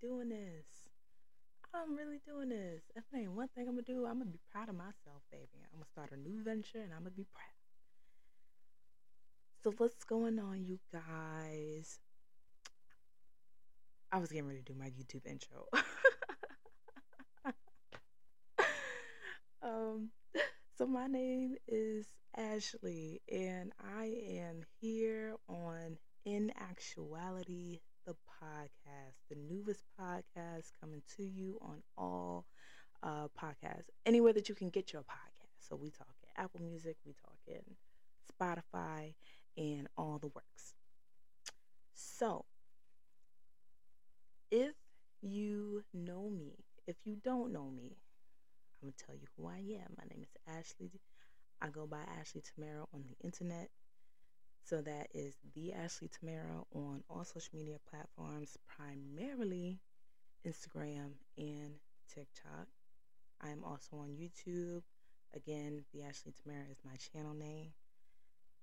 doing this. I'm really doing this. If there ain't one thing I'm gonna do, I'm gonna be proud of myself, baby. I'm gonna start a new venture and I'm gonna be proud. So what's going on, you guys? I was getting ready to do my YouTube intro. um, so my name is Ashley, and I am here on In Actuality, the podcast, the newest podcast coming to you on all uh, podcasts, anywhere that you can get your podcast. So we talk in Apple Music, we talk in Spotify, and all the works. So, if you know me, if you don't know me, I'm to tell you who I am. My name is Ashley. I go by Ashley Tamara on the internet. So that is the Ashley Tamara on all social media platforms, primarily Instagram and TikTok. I am also on YouTube. Again, the Ashley Tamara is my channel name.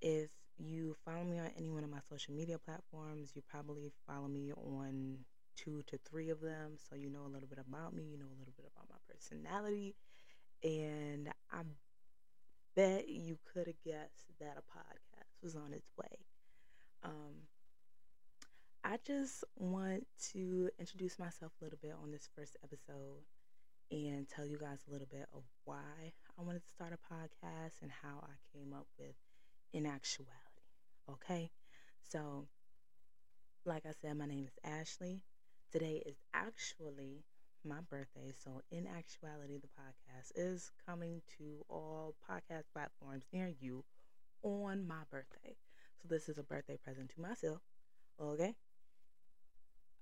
If you follow me on any one of my social media platforms, you probably follow me on two to three of them. So you know a little bit about me, you know a little bit about my personality. And I bet you could have guessed that a podcast was on its way. Um, I just want to introduce myself a little bit on this first episode and tell you guys a little bit of why I wanted to start a podcast and how I came up with in actuality. Okay? So, like I said, my name is Ashley. Today is actually my birthday. So, in actuality, the podcast is coming to all podcast platforms near you on my birthday. So, this is a birthday present to myself. Okay?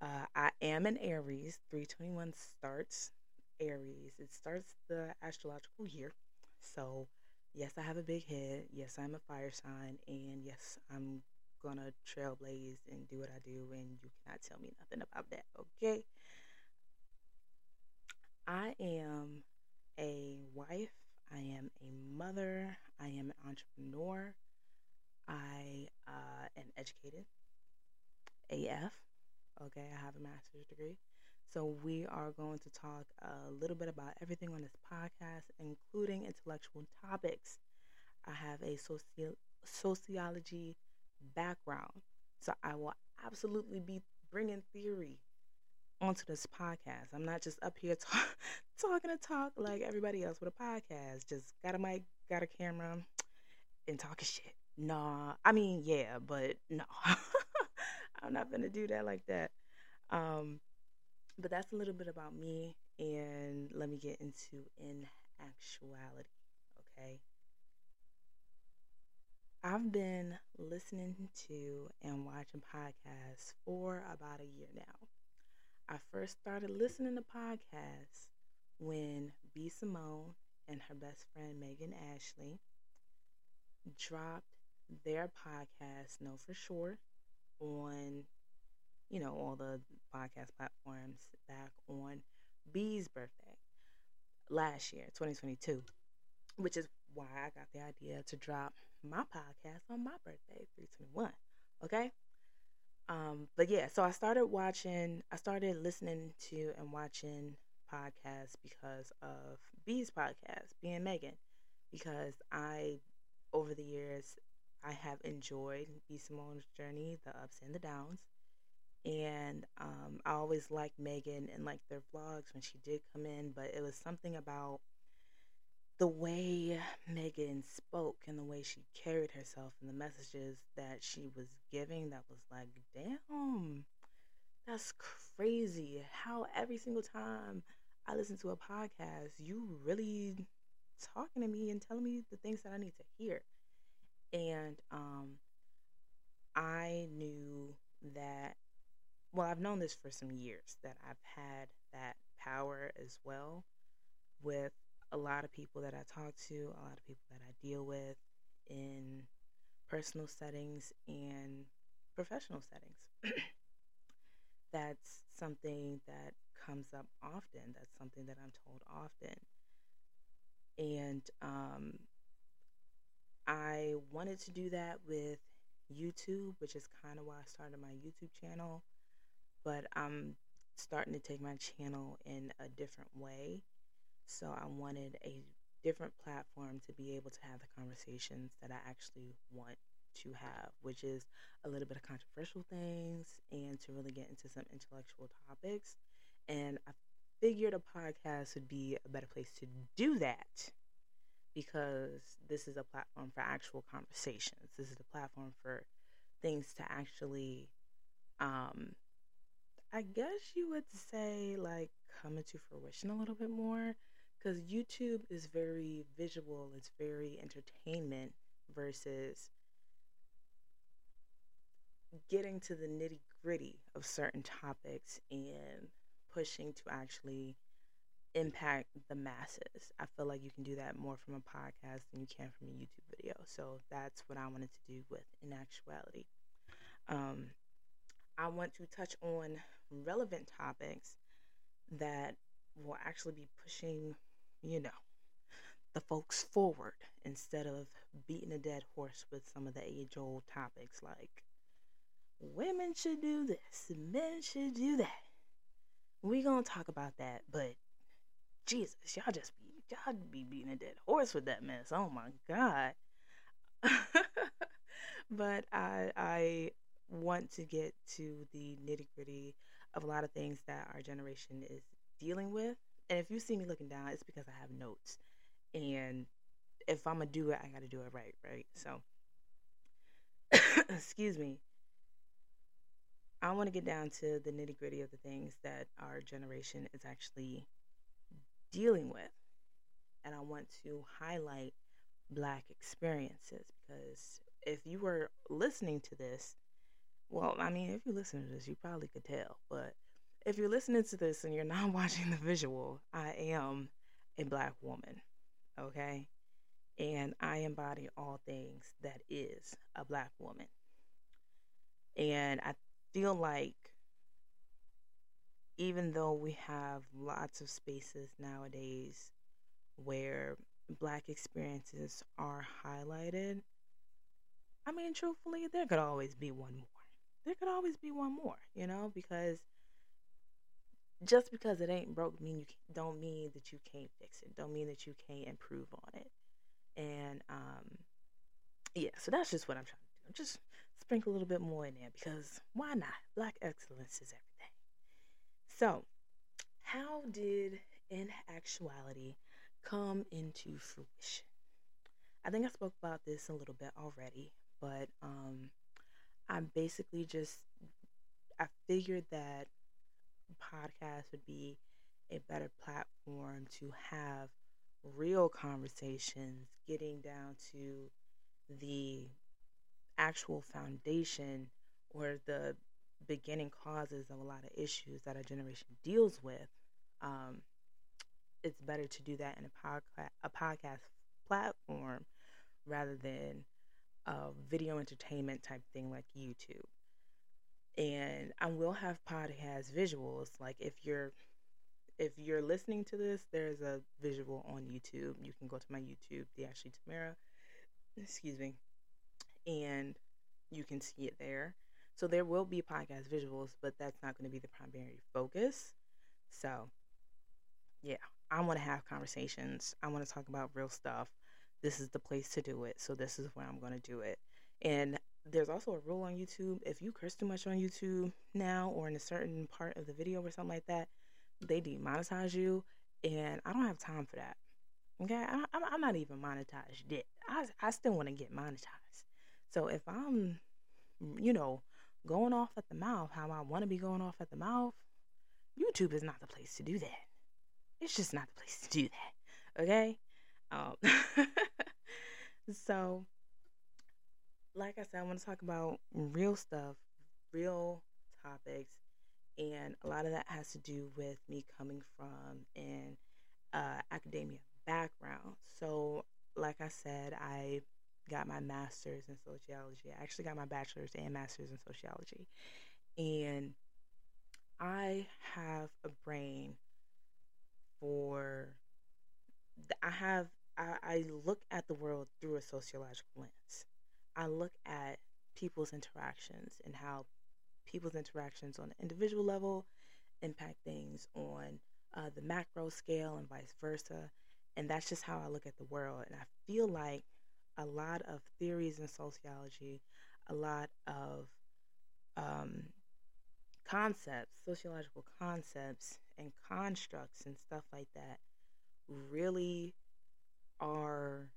Uh, I am an Aries. 321 starts Aries. It starts the astrological year. So, yes, I have a big head. Yes, I'm a fire sign. And yes, I'm gonna trailblaze and do what I do. And you cannot tell me nothing about that. Okay? I am a wife. I am a mother. I am an entrepreneur. I uh, am educated. AF. Okay, I have a master's degree. So, we are going to talk a little bit about everything on this podcast, including intellectual topics. I have a soci- sociology background. So, I will absolutely be bringing theory onto this podcast. I'm not just up here talk, talking to talk like everybody else with a podcast. Just got a mic, got a camera, and talking shit. Nah, I mean, yeah, but no. I'm not to do that like that. Um, but that's a little bit about me, and let me get into in actuality, okay? I've been listening to and watching podcasts for about a year now. I first started listening to podcasts when B. Simone and her best friend Megan Ashley dropped their podcast, Know For Sure, on you know, all the podcast platforms back on B's birthday last year, 2022, which is why I got the idea to drop my podcast on my birthday, 321. Okay? Um, but yeah, so I started watching, I started listening to and watching podcasts because of B's podcast, being Megan, because I, over the years, I have enjoyed B Simone's journey, the ups and the downs and um, I always liked Megan and liked their vlogs when she did come in, but it was something about the way Megan spoke and the way she carried herself and the messages that she was giving that was like, damn, that's crazy. How every single time I listen to a podcast, you really talking to me and telling me the things that I need to hear. And um, I knew that well, I've known this for some years that I've had that power as well with a lot of people that I talk to, a lot of people that I deal with in personal settings and professional settings. That's something that comes up often. That's something that I'm told often. And um, I wanted to do that with YouTube, which is kind of why I started my YouTube channel but I'm starting to take my channel in a different way. So I wanted a different platform to be able to have the conversations that I actually want to have, which is a little bit of controversial things and to really get into some intellectual topics. And I figured a podcast would be a better place to do that because this is a platform for actual conversations. This is a platform for things to actually, um, I guess you would say, like come into fruition a little bit more because YouTube is very visual, it's very entertainment versus getting to the nitty gritty of certain topics and pushing to actually impact the masses. I feel like you can do that more from a podcast than you can from a YouTube video. So that's what I wanted to do with in actuality. Um, I want to touch on relevant topics that will actually be pushing, you know, the folks forward instead of beating a dead horse with some of the age old topics like women should do this, men should do that. We gonna talk about that, but Jesus, y'all just be y'all be beating a dead horse with that mess. Oh my God. but I I want to get to the nitty gritty of a lot of things that our generation is dealing with. And if you see me looking down, it's because I have notes. And if I'm gonna do it, I gotta do it right, right? So excuse me. I want to get down to the nitty gritty of the things that our generation is actually dealing with. And I want to highlight Black experiences because if you were listening to this, well, I mean, if you listen to this, you probably could tell. But if you're listening to this and you're not watching the visual, I am a Black woman, okay? And I embody all things that is a Black woman. And I feel like even though we have lots of spaces nowadays where black experiences are highlighted, I mean, truthfully, there could always be one more. There could always be one more, you know, because just because it ain't broke mean you don't mean that you can't fix it. Don't mean that you can't improve on it. And um yeah, so that's just what I'm trying to do. Just sprinkle a little bit more in there because why not? Black excellence is everything. So, how did in actuality come into fruition? I think I spoke about this a little bit already, but um, I'm basically just I figured that podcast would be a better platform to have real conversations, getting down to the actual foundation or the beginning causes of a lot of issues that our generation deals with, um, it's better to do that in a podcast, a podcast platform rather than a video entertainment type thing like YouTube. And I will have podcast visuals. Like if you're if you're listening to this, there's a visual on YouTube. You can go to my YouTube, the Ashley Tamara. Excuse me and you can see it there. So there will be podcast visuals, but that's not going to be the primary focus. So, yeah, I want to have conversations. I want to talk about real stuff. This is the place to do it. So this is where I'm going to do it. And there's also a rule on YouTube. If you curse too much on YouTube now or in a certain part of the video or something like that, they demonetize you. And I don't have time for that. Okay, I, am not even monetized yet. I, I still want to get monetized. So if I'm, you know, going off at the mouth how I want to be going off at the mouth, YouTube is not the place to do that. It's just not the place to do that. Okay? Um, so, like I said, I want to talk about real stuff, real topics, and a lot of that has to do with me coming from an uh, academia background. So, like I said, I got my master's in sociology. I actually got my bachelor's and master's in sociology. And I have a brain for I have I, I look at the world through a sociological lens. I look at people's interactions and how people's interactions on an individual level impact things on uh, the macro scale and vice versa. And that's just how I look at the world. And I feel like a lot of theories in sociology, a lot of um, concepts, sociological concepts, and constructs and stuff like that really are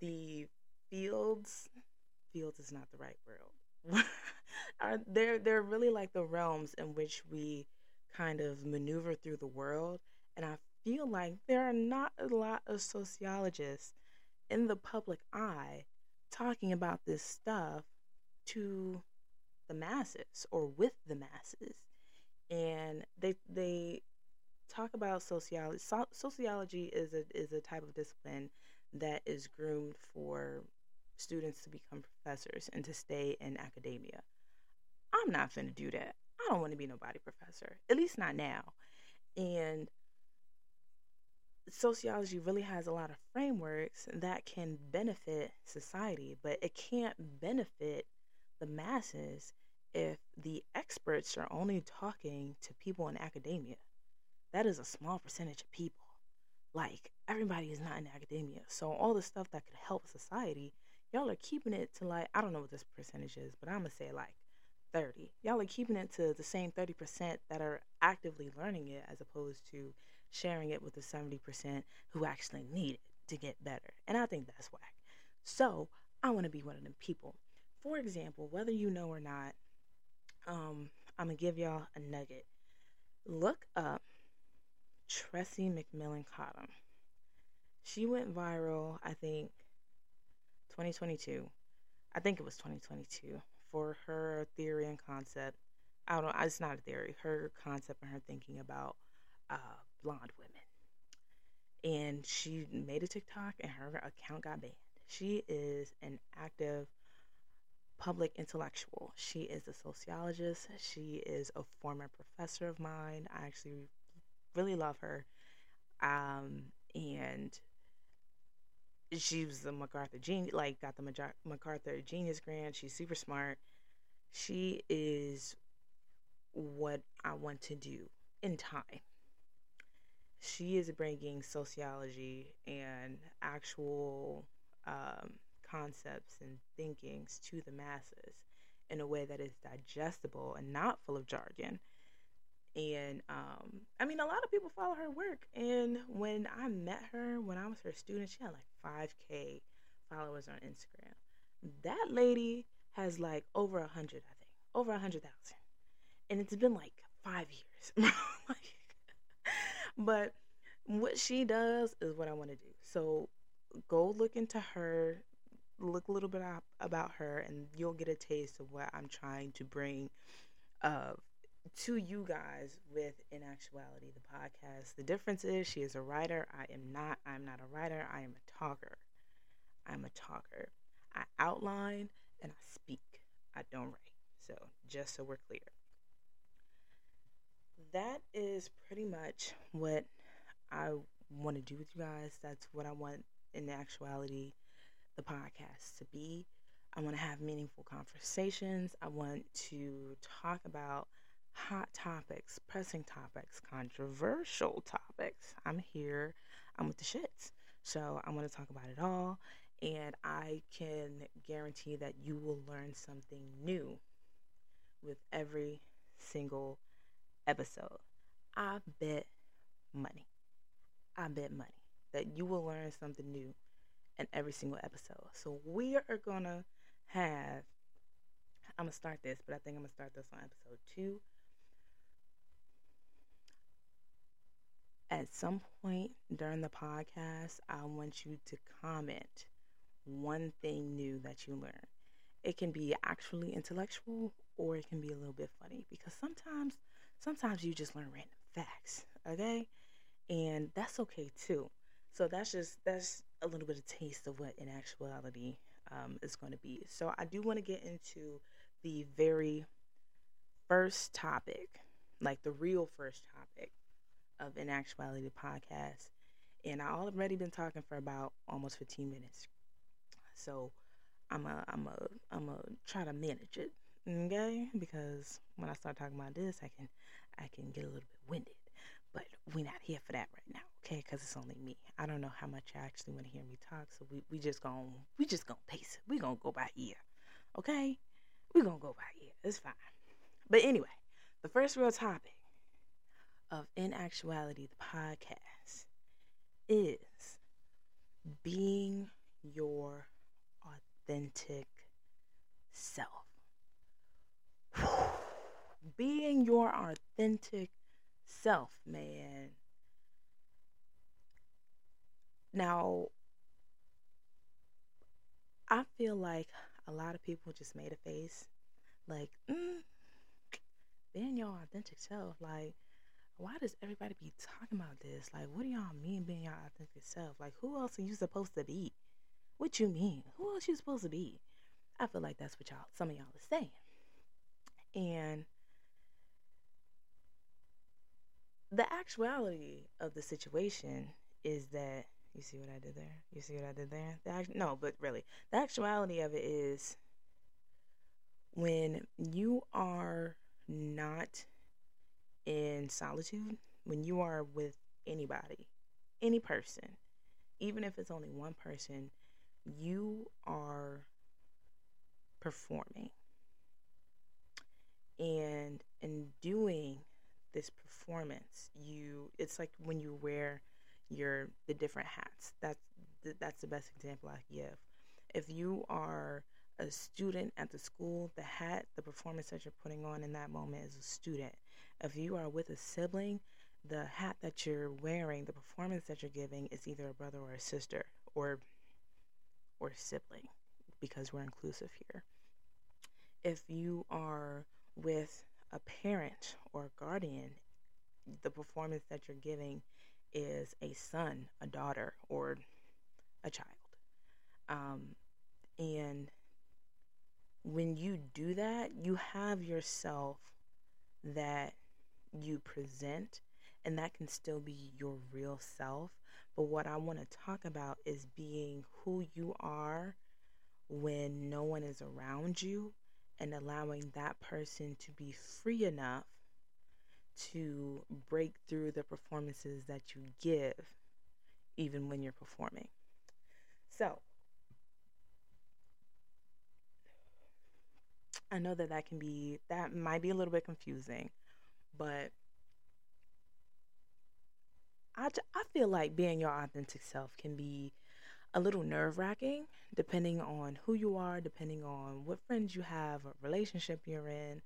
the fields fields is not the right word are they're they're really like the realms in which we kind of maneuver through the world. And i feel like there are not a lot of sociologists in the public eye talking about this stuff to the masses or with the masses. And they they talk about sociology so, sociology is a is a type of discipline that is groomed for students to become professors and to stay in academia. I'm not going to do that. I don't want to be nobody professor at least not now. And sociology really has a lot of frameworks that can benefit society but it can't benefit the masses if the experts are only talking to people in academia. That is a small percentage of people. Like, everybody is not in academia. So, all the stuff that could help society, y'all are keeping it to like, I don't know what this percentage is, but I'm going to say like 30. Y'all are keeping it to the same 30% that are actively learning it as opposed to sharing it with the 70% who actually need it to get better. And I think that's whack. So, I want to be one of them people. For example, whether you know or not, um, I'm gonna give y'all a nugget. Look up Tressie McMillan Cottom. She went viral, I think, 2022. I think it was 2022 for her theory and concept. I don't. It's not a theory. Her concept and her thinking about uh, blonde women. And she made a TikTok, and her account got banned. She is an active public intellectual. She is a sociologist. She is a former professor of mine. I actually really love her. Um, and she was the MacArthur genius, like got the MacArthur Genius Grant. She's super smart. She is what I want to do in time. She is bringing sociology and actual um, concepts and thinkings to the masses in a way that is digestible and not full of jargon. And um, I mean, a lot of people follow her work. And when I met her, when I was her student, she had like 5K followers on Instagram. That lady has like over a hundred, I think, over a hundred thousand, and it's been like five years. but what she does is what I want to do. So go look into her look a little bit up about her and you'll get a taste of what I'm trying to bring uh, to you guys with in actuality the podcast. The difference is she is a writer. I am not. I'm not a writer. I am a talker. I'm a talker. I outline and I speak. I don't write. So just so we're clear. That is pretty much what I want to do with you guys. That's what I want in actuality the podcast to be. I want to have meaningful conversations. I want to talk about hot topics, pressing topics, controversial topics. I'm here. I'm with the shits. So I want to talk about it all. And I can guarantee that you will learn something new with every single episode. I bet money. I bet money that you will learn something new in every single episode. So we are gonna have I'm gonna start this, but I think I'm gonna start this on episode two. At some point during the podcast, I want you to comment one thing new that you learn. It can be actually intellectual or it can be a little bit funny because sometimes sometimes you just learn random facts, okay? And that's okay too. So that's just that's a little bit of taste of what in actuality um, is going to be. So I do want to get into the very first topic, like the real first topic of in actuality podcast. And I already been talking for about almost 15 minutes. So I'm a I'm a I'm a try to manage it. Okay? Because when I start talking about this, I can I can get a little bit winded. But we're not here for that right now, okay? Because it's only me. I don't know how much you actually want to hear me talk, so we, we just gonna we just gonna pace it. We gonna go by ear, okay? We gonna go by ear. It's fine. But anyway, the first real topic of In Actuality, the podcast, is being your authentic self. being your authentic self, man. Now, I feel like a lot of people just made a face like, mm, being your authentic self. Like, why does everybody be talking about this? Like, what do y'all mean being your authentic self? Like, who else are you supposed to be? What you mean? Who else you supposed to be? I feel like that's what y'all, some of y'all are saying. And the actuality of the situation is that you see what I did there. You see what I did there. The no, but really, the actuality of it is when you are not in solitude, when you are with anybody, any person, even if it's only one person, you are performing. And in doing this performance, you it's like when you wear your the different hats. That's that's the best example I give. If you are a student at the school, the hat, the performance that you're putting on in that moment is a student. If you are with a sibling, the hat that you're wearing, the performance that you're giving is either a brother or a sister or or sibling because we're inclusive here. If you are with a parent or a guardian, the performance that you're giving is a son, a daughter, or a child. Um, and when you do that, you have yourself that you present, and that can still be your real self. But what I want to talk about is being who you are when no one is around you and allowing that person to be free enough to break through the performances that you give, even when you're performing. So, I know that that can be, that might be a little bit confusing, but I, I feel like being your authentic self can be a little nerve wracking depending on who you are, depending on what friends you have, what relationship you're in,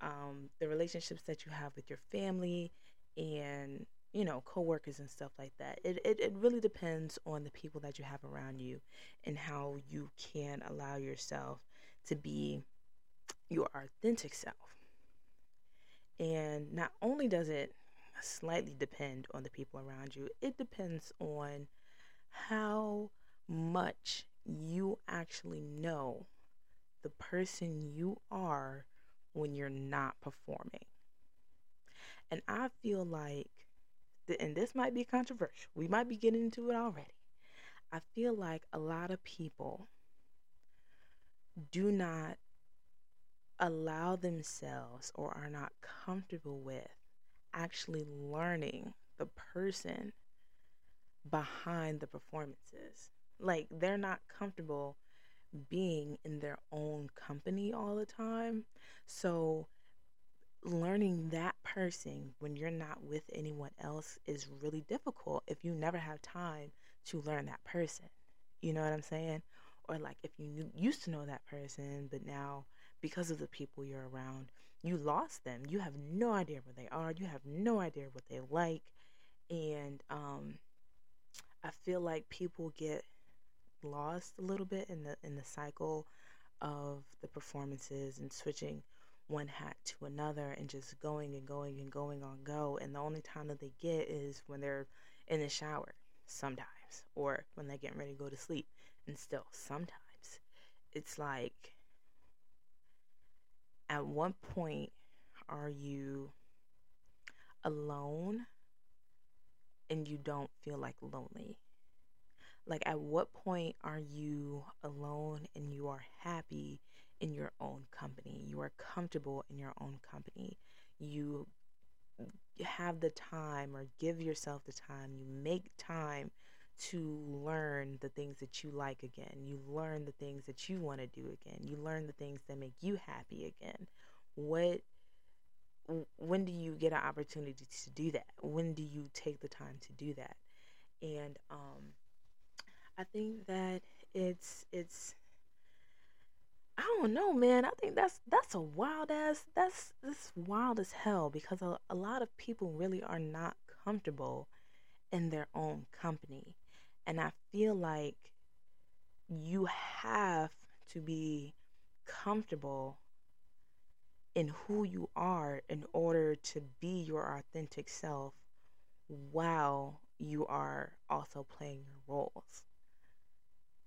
um, the relationships that you have with your family, and you know, coworkers and stuff like that. It, it it really depends on the people that you have around you and how you can allow yourself to be your authentic self. And not only does it slightly depend on the people around you, it depends on how much you actually know the person you are when you're not performing. And I feel like, and this might be controversial, we might be getting into it already. I feel like a lot of people do not allow themselves or are not comfortable with actually learning the person behind the performances. Like they're not comfortable being in their own company all the time. So learning that person when you're not with anyone else is really difficult if you never have time to learn that person. You know what I'm saying? Or like if you knew, used to know that person, but now because of the people you're around, you lost them. You have no idea where they are. You have no idea what they like. And um, I feel like people get lost a little bit in the in the cycle of the performances and switching one hat to another and just going and going and going on go and the only time that they get is when they're in the shower sometimes or when they're getting ready to go to sleep and still sometimes it's like at what point are you alone and you don't feel like lonely? Like, at what point are you alone and you are happy in your own company. You are comfortable in your own company. You have the time or give yourself the time. You make time to learn the things that you like again. You learn the things that you want to do again. You learn the things that make you happy again. What when do you get an opportunity to do that? When do you take the time to do that? And um I think that it's it's I don't know, man. I think that's that's a wild ass that's that's wild as hell because a, a lot of people really are not comfortable in their own company. And I feel like you have to be comfortable in who you are in order to be your authentic self while you are also playing your roles.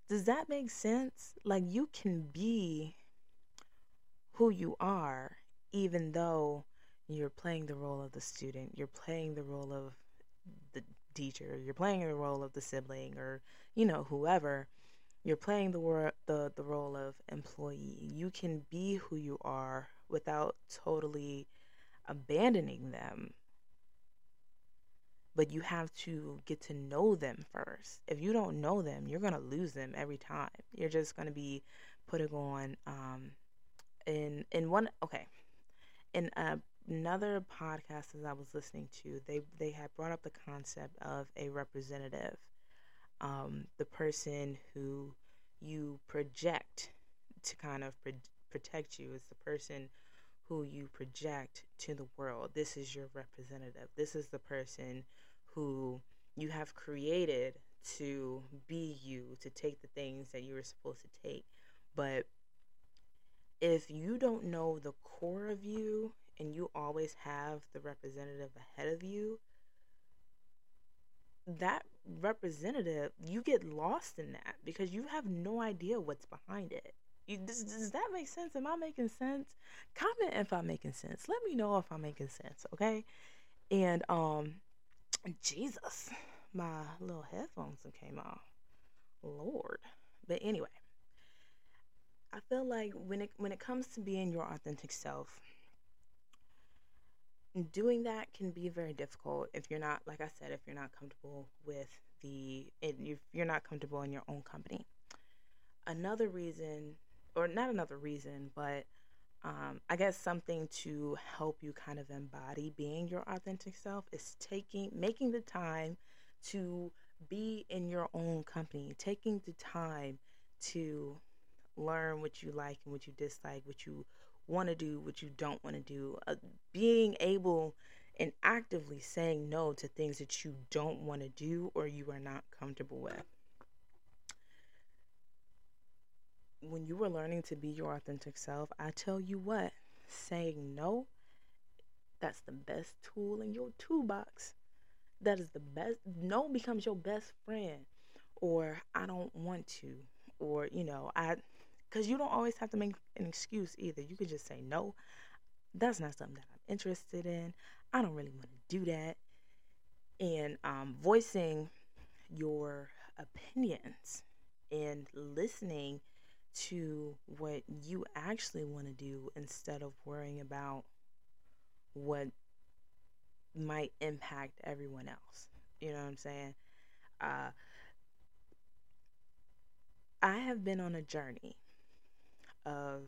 Does that make sense? Like, you can be who you are even though you're playing the role of the student, you're playing the role of the teacher, you're playing the role of the sibling or you know whoever, you're playing the wor- the the role of employee. You can be who you are without totally abandoning them. But you have to get to know them first. If you don't know them, you're gonna lose them every time. You're just gonna be putting on um in in one okay in a another podcast that I was listening to, they they had brought up the concept of a representative, um, the person who you project to kind of pro- protect you is the person who you project to the world. This is your representative. This is the person who you have created to be you, to take the things that you were supposed to take. But if you don't know the core of you and you always have the representative ahead of you, that representative, you get lost in that because you have no idea what's behind it. You, does, does that make sense? Am I making sense? Comment if I'm making sense. Let me know if I'm making sense, okay? And um, Jesus, my little headphones came off. Lord, but anyway, I feel like when it when it comes to being your authentic self, doing that can be very difficult if you're not like i said if you're not comfortable with the if you're not comfortable in your own company. Another reason or not another reason but um, i guess something to help you kind of embody being your authentic self is taking making the time to be in your own company taking the time to learn what you like and what you dislike what you want to do, what you don't want to do. Uh, being able and actively saying no to things that you don't want to do or you are not comfortable with. When you were learning to be your authentic self, I tell you what, saying no, that's the best tool in your toolbox. That is the best. No becomes your best friend. Or I don't want to. Or, you know, I because you don't always have to make an excuse either. You can just say, no, that's not something that I'm interested in. I don't really want to do that. And um, voicing your opinions and listening to what you actually want to do instead of worrying about what might impact everyone else. You know what I'm saying? Uh, I have been on a journey of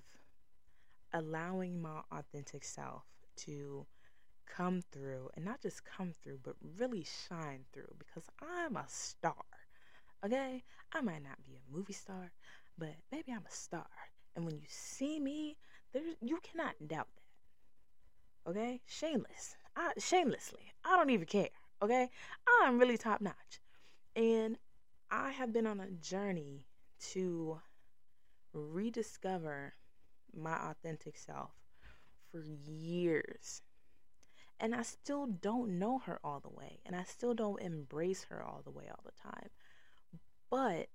allowing my authentic self to come through and not just come through, but really shine through because I'm a star. Okay? I might not be a movie star, but maybe I'm a star. And when you see me, there's you cannot doubt that. Okay? Shameless. I, shamelessly. I don't even care. Okay? I'm really top notch. And I have been on a journey to rediscover my authentic self for years. And I still don't know her all the way. And I still don't embrace her all the way all the time. But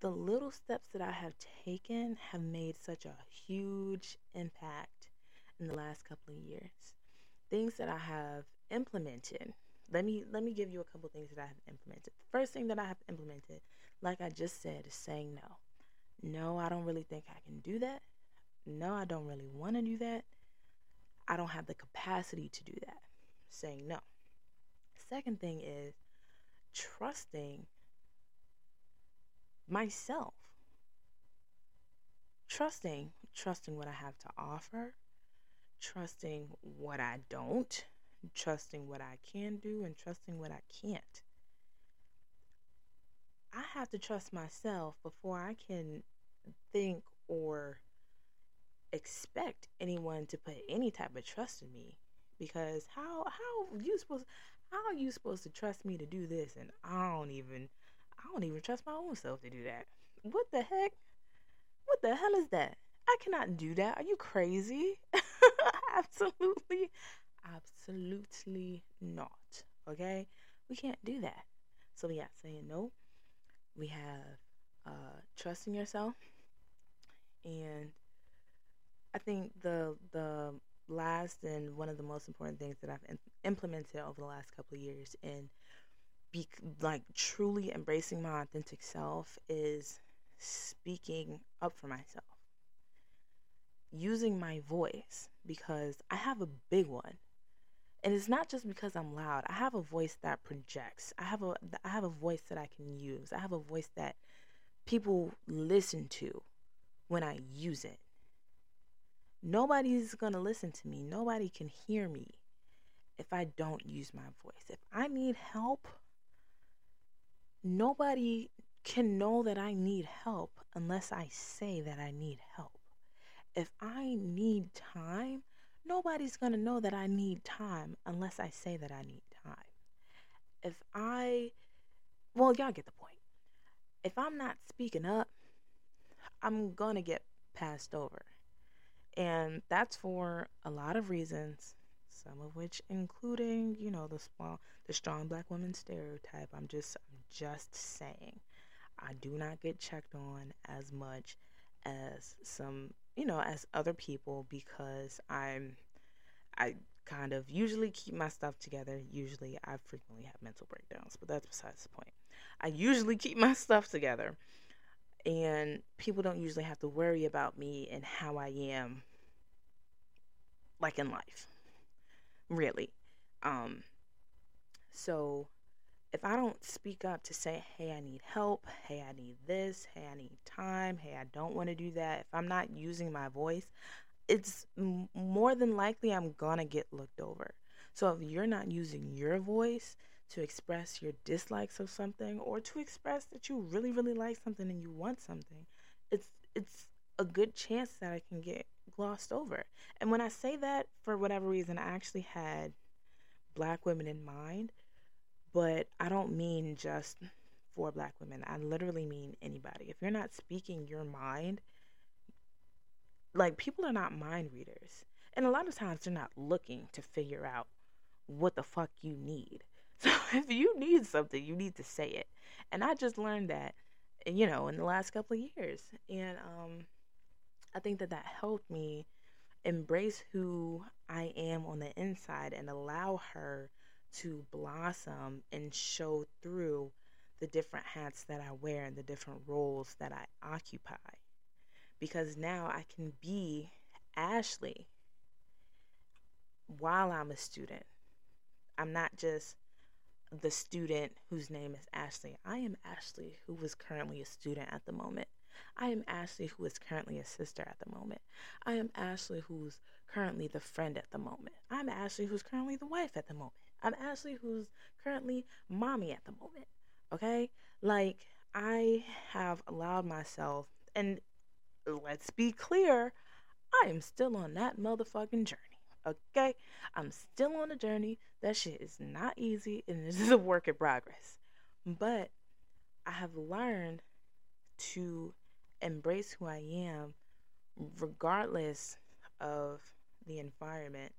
the little steps that I have taken have made such a huge impact in the last couple of years. Things that I have implemented. Let me let me give you a couple things that I have implemented. The first thing that I have implemented, like I just said, is saying no no, I don't really think I can do that. no, I don't really want to do that. I don't have the capacity to do that. Saying no. Second thing is trusting myself. Trusting, trusting what I have to offer, trusting what I don't, trusting what I can do, and trusting what I can't. I have to trust myself before I can think or expect anyone to put any type of trust in me because how how you supposed how are you supposed to trust me to do this and I don't even I don't even trust my own self to do that. What the heck? What the hell is that? I cannot do that. Are you crazy? absolutely absolutely not. Okay? We can't do that. So we got saying no. We have uh trusting yourself and I think the the last and one of the most important things that I've implemented over the last couple of years in be like truly embracing my authentic self is speaking up for myself. Using my voice because I have a big one. And it's not just because I'm loud. I have a voice that projects. I have a I have a voice that I can use. I have a voice that people listen to when I use it. Nobody's going to listen to me. Nobody can hear me if I don't use my voice. If I need help, nobody can know that I need help unless I say that I need help. If I need time, nobody's going to know that I need time unless I say that I need time. If I, well, y'all get the point. If I'm not speaking up, I'm to get passed over. And that's for a lot of reasons, some of which including, you know, the small the strong black woman stereotype. I'm just I'm just saying. I do not get checked on as much as some, you know, as other people because I'm I kind of usually keep my stuff together. Usually I frequently have mental breakdowns, but that's besides the point. I usually keep my stuff together and people don't usually have to worry about me and how I am like in life really. Um so if I don't speak up to say hey I need help. Hey I need this. Hey I need time. Hey I don't want to do that if I'm not using my voice it's more than likely I'm gonna get looked over. So if you're not using your voice to express your dislikes of something or to express that you really really like something and you want something it's it's a good chance that I can get glossed over. And when I say that for whatever reason I actually had black women in mind, but I don't mean just for black women. I literally mean anybody. If you're not speaking your mind, like people are not mind readers. And a lot of times they're not looking to figure out what the fuck you need. So if you need something, you need to say it. And I just learned that, you know, in the last couple of years. And um, I think that that helped me embrace who I am on the inside and allow her to blossom and show through the different hats that I wear and the different roles that I occupy. Because now I can be Ashley while I'm a student. I'm not just the student whose name is Ashley. I am Ashley, who is currently a student at the moment. I am Ashley, who is currently a sister at the moment. I am Ashley, who's currently the friend at the moment. I'm Ashley, who's currently the wife at the moment. I'm Ashley, who's currently mommy at the moment. Okay? Like, I have allowed myself, and let's be clear, I am still on that motherfucking journey okay? I'm still on a journey. That shit is not easy and this is a work in progress. But I have learned to embrace who I am regardless of the environment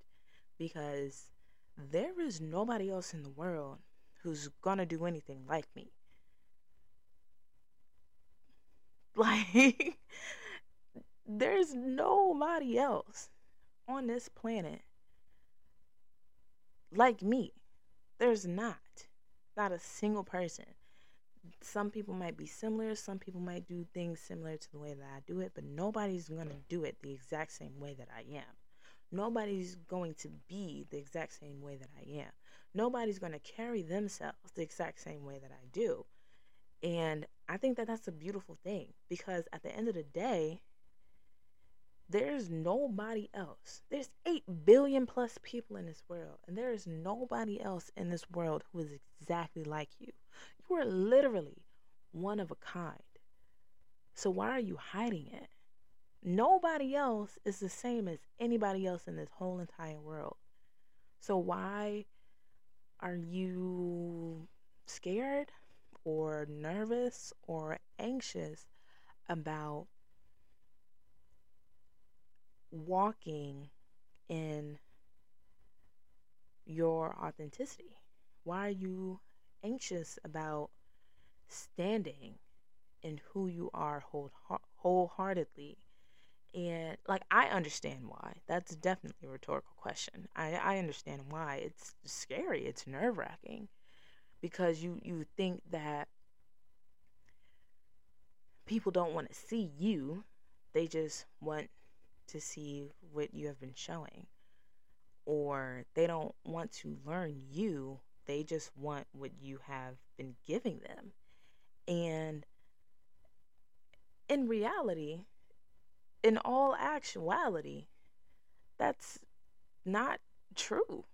because there is nobody else in the world who's gonna do anything like me. Like, there's nobody else on this planet like me. There's not. Not a single person some people might be similar, some people might do things similar to the way that I do it, but nobody's going to do it the exact same way that I am. Nobody's going to be the exact same way that I am. Nobody's going to carry themselves the exact same way that I do. And I think that that's a beautiful thing because at the end of the day, there's nobody else. There's 8 billion plus people in this world, and there is nobody else in this world who is exactly like you. You are literally one of a kind. So why are you hiding it? Nobody else is the same as anybody else in this whole entire world. So why are you scared or nervous or anxious about walking in your authenticity? Why are you anxious about standing in who you are whole, wholeheartedly? And like, I understand why. That's definitely a rhetorical question. I, I understand why. It's scary, it's nerve wracking because you, you think that people don't want to see you, they just want to see what you have been showing. Or they don't want to learn you, they just want what you have been giving them. And in reality, in all actuality, that's not true.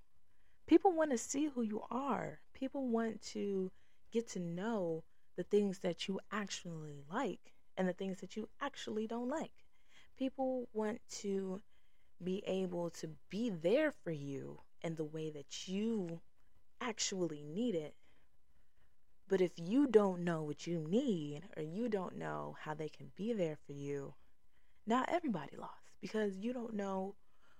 People want to see who you are. People want to get to know the things that you actually like and the things that you actually don't like. People want to be able to be there for you in the way that you actually need it. But if you don't know what you need or you don't know how they can be there for you, not everybody lost because you don't know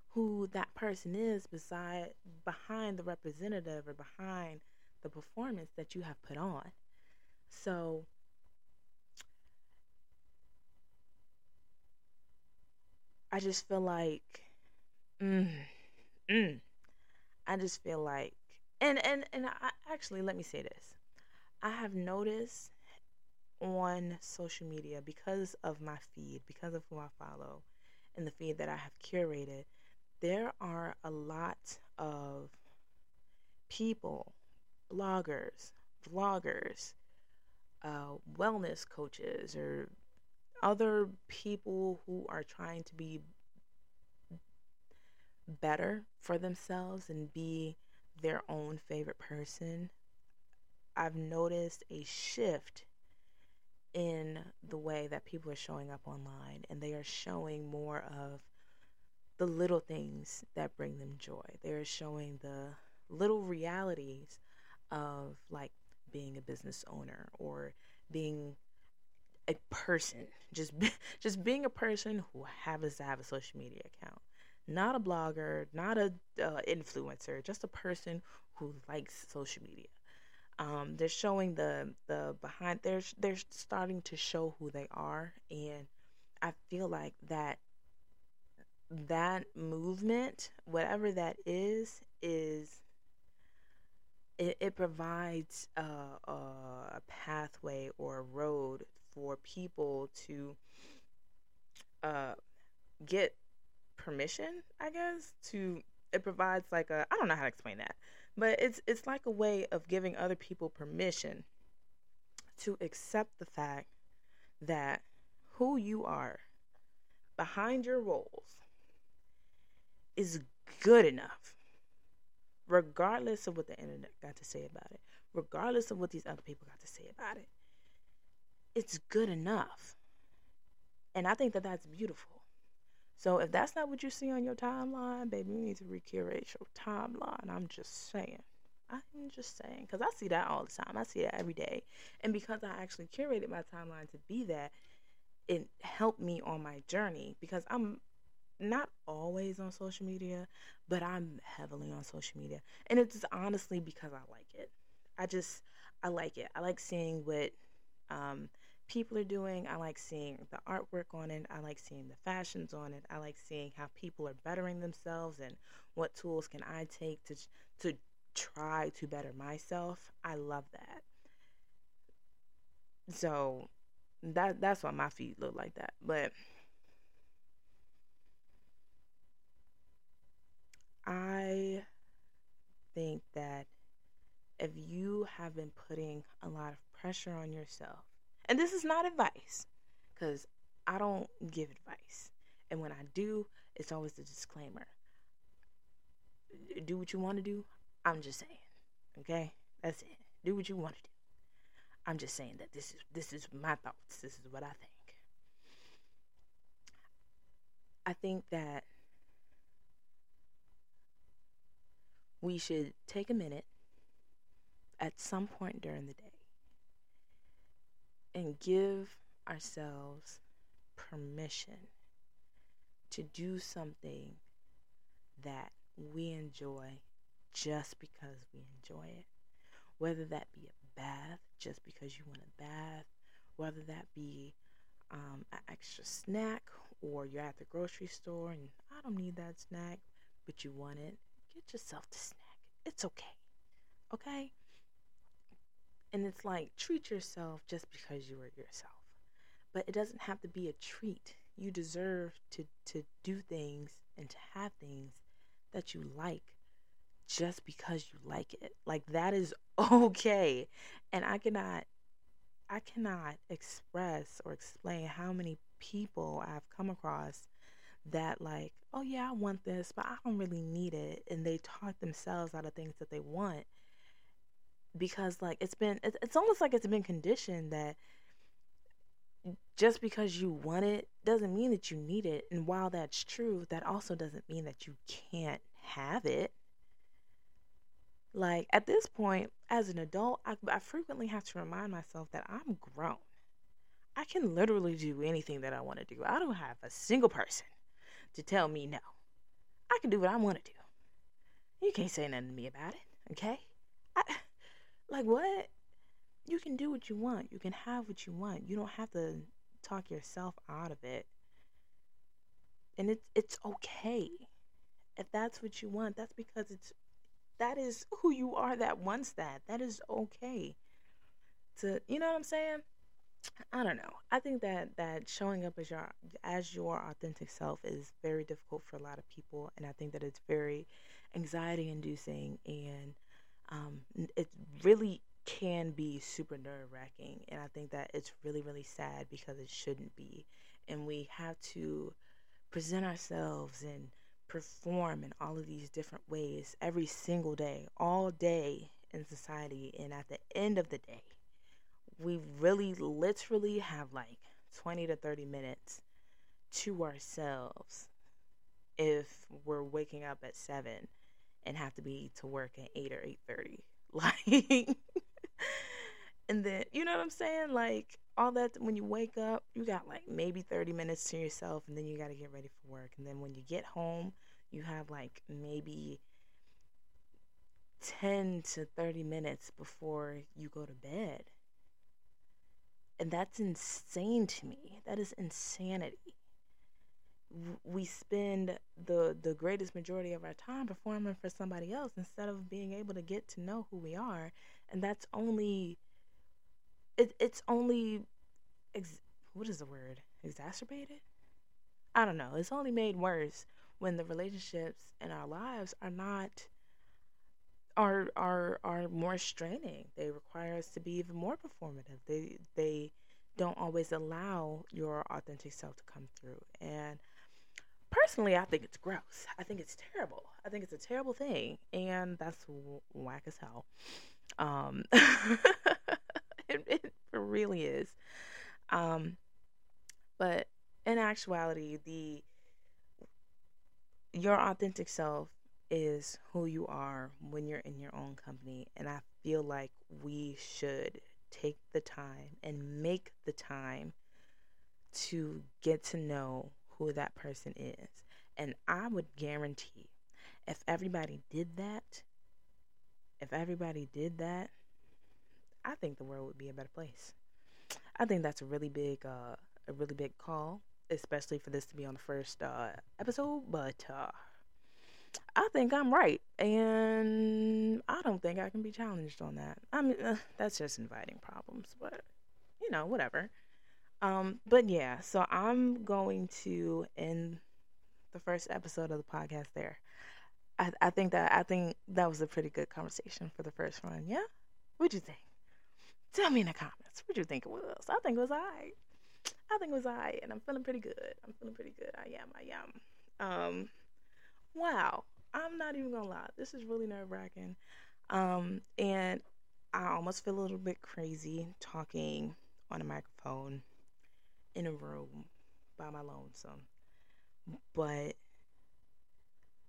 who that person is beside behind the representative or behind the performance that you have put on. So I just feel like, mm, mm, I just feel like, and and and I, actually, let me say this: I have noticed on social media because of my feed, because of who I follow, and the feed that I have curated, there are a lot of people, bloggers, vloggers, uh, wellness coaches, or other people who are trying to be better for themselves and be their own favorite person, I've noticed a shift in the way that people are showing up online and they are showing more of the little things that bring them joy. They're showing the little realities of like being a business owner or being a person, just just being a person who happens to have a social media account, not a blogger, not a uh, influencer, just a person who likes social media. Um, they're showing the the behind. They're they're starting to show who they are, and I feel like that that movement, whatever that is, is it, it provides a, a pathway or a road for people to uh, get permission, I guess, to it provides like a I don't know how to explain that, but it's it's like a way of giving other people permission to accept the fact that who you are behind your roles is good enough regardless of what the internet got to say about it regardless of what these other people got to say about it it's good enough. And I think that that's beautiful. So if that's not what you see on your timeline, baby, you need to recurate your timeline. I'm just saying. I'm just saying. Because I see that all the time. I see that every day. And because I actually curated my timeline to be that, it helped me on my journey because I'm not always on social media, but I'm heavily on social media. And it's honestly because I like it. I just, I like it. I like seeing what um, people are doing. I like seeing the artwork on it. I like seeing the fashions on it. I like seeing how people are bettering themselves and what tools can I take to to try to better myself. I love that. So that that's why my feet look like that. But I think that if you have been putting a lot of pressure on yourself, and this is not advice, because I don't give advice. And when I do, it's always a disclaimer. Do what you want to do. I'm just saying. Okay? That's it. Do what you want to do. I'm just saying that this is this is my thoughts. This is what I think. I think that we should take a minute at some point during the day and give ourselves permission to do something that we enjoy just because we enjoy it. Whether that be a bath just because you want a bath, whether that be um, an extra snack or you're at the grocery store and I don't need that snack, but you want it, get yourself the snack. It's okay. Okay? And it's like treat yourself just because you are yourself. But it doesn't have to be a treat. You deserve to, to do things and to have things that you like just because you like it. Like that is okay. And I cannot I cannot express or explain how many people I've come across that like, oh yeah, I want this, but I don't really need it and they talk themselves out of things that they want because like it's been it's almost like it's been conditioned that just because you want it doesn't mean that you need it. And while that's true that also doesn't mean that you can't have it. Like at this point as an adult I, I frequently have to remind myself that i'm grown. I can literally do anything that i want to do. I don't have a single person to tell me no. I can do what i want to do. You can't say nothing to me about it okay like what? You can do what you want. You can have what you want. You don't have to talk yourself out of it. And it's it's okay. If that's what you want that's because it's that is who you are that wants that. That is okay. To you know what i'm saying? I don't know. I think that that showing up as your as your authentic self is very difficult for a lot of people. And i think that it's very anxiety inducing and um, it really can be super nerve wracking. And I think that it's really, really sad because it shouldn't be. And we have to present ourselves and perform in all of these different ways every single day, all day in society. And at the end of the day, we really literally have like 20 to 30 minutes to ourselves if we're waking up at 7 and have to be to work at 8 or 8:30 like and then you know what I'm saying? Like all that when you wake up, you got like maybe 30 minutes to yourself and then you got to get ready for work. And then when you get home, you have like maybe 10 to 30 minutes before you go to bed. And that's insane to me. That is insanity. We spend the the greatest majority of our time performing for somebody else instead of being able to get to know who we are, and that's only it, it's only ex- what is the word? Exacerbated? I don't know. It's only made worse when the relationships in our lives are not are are are more straining. They require us to be even more performative. They they don't always allow your authentic self to come through. And personally i think it's gross. I think it's terrible. I think it's a terrible thing and that's whack as hell. Um it, it really is. Um, but in actuality, the your authentic self is who you are when you're in your own company, and I feel like we should take the time and make the time to get to know who that person is. And I would guarantee if everybody did that, if everybody did that, I think the world would be a better place. I think that's a really big, uh, a really big call, especially for this to be on the first uh, episode. But uh, I think I'm right, and I don't think I can be challenged on that. I mean, uh, that's just inviting problems, but you know, whatever. Um, but yeah, so I'm going to end the first episode of the podcast there. I, I think that I think that was a pretty good conversation for the first one. Yeah, what'd you think? Tell me in the comments. What'd you think it was? I think it was alright. I think it was alright, and I'm feeling pretty good. I'm feeling pretty good. I am. I am. Um, wow. I'm not even gonna lie. This is really nerve wracking. Um, and I almost feel a little bit crazy talking on a microphone in a room by my lonesome. But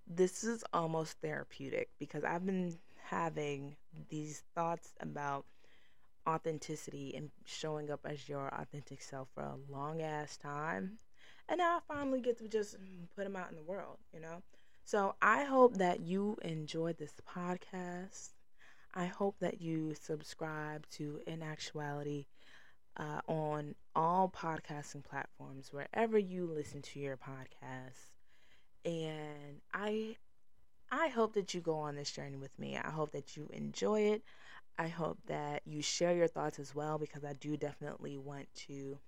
this is almost therapeutic because I've been having these thoughts about authenticity and showing up as your authentic self for a long ass time. And now I finally get to just put them out in the world, you know? So I hope that you enjoyed this podcast. I hope that you subscribe to In Actuality uh, on all podcasting platforms, wherever you listen to your podcasts. And I I hope that you go on this journey with me. I hope that you enjoy it. I hope that you share your thoughts as well because I do definitely want to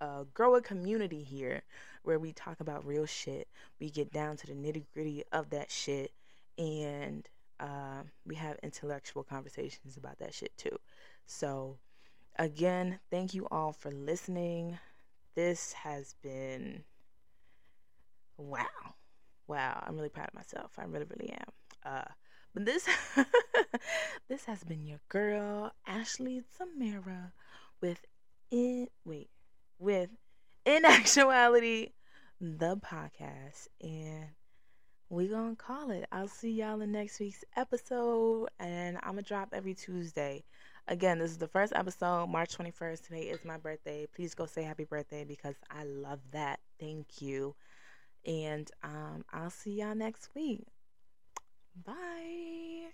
uh, grow a community here where we talk about real shit. We get down to the nitty gritty of that shit and uh, we have intellectual conversations about that shit too. So, again, thank you all for listening. This has been wow. Wow, I'm really proud of myself. I really, really am. Uh, but this this has been your girl Ashley Tamara with in wait with in actuality the podcast and we gonna call it. I'll see y'all in next week's episode, and I'm gonna drop every Tuesday. Again, this is the first episode, March 21st. Today is my birthday. Please go say happy birthday because I love that. Thank you. And um, I'll see y'all next week. Bye.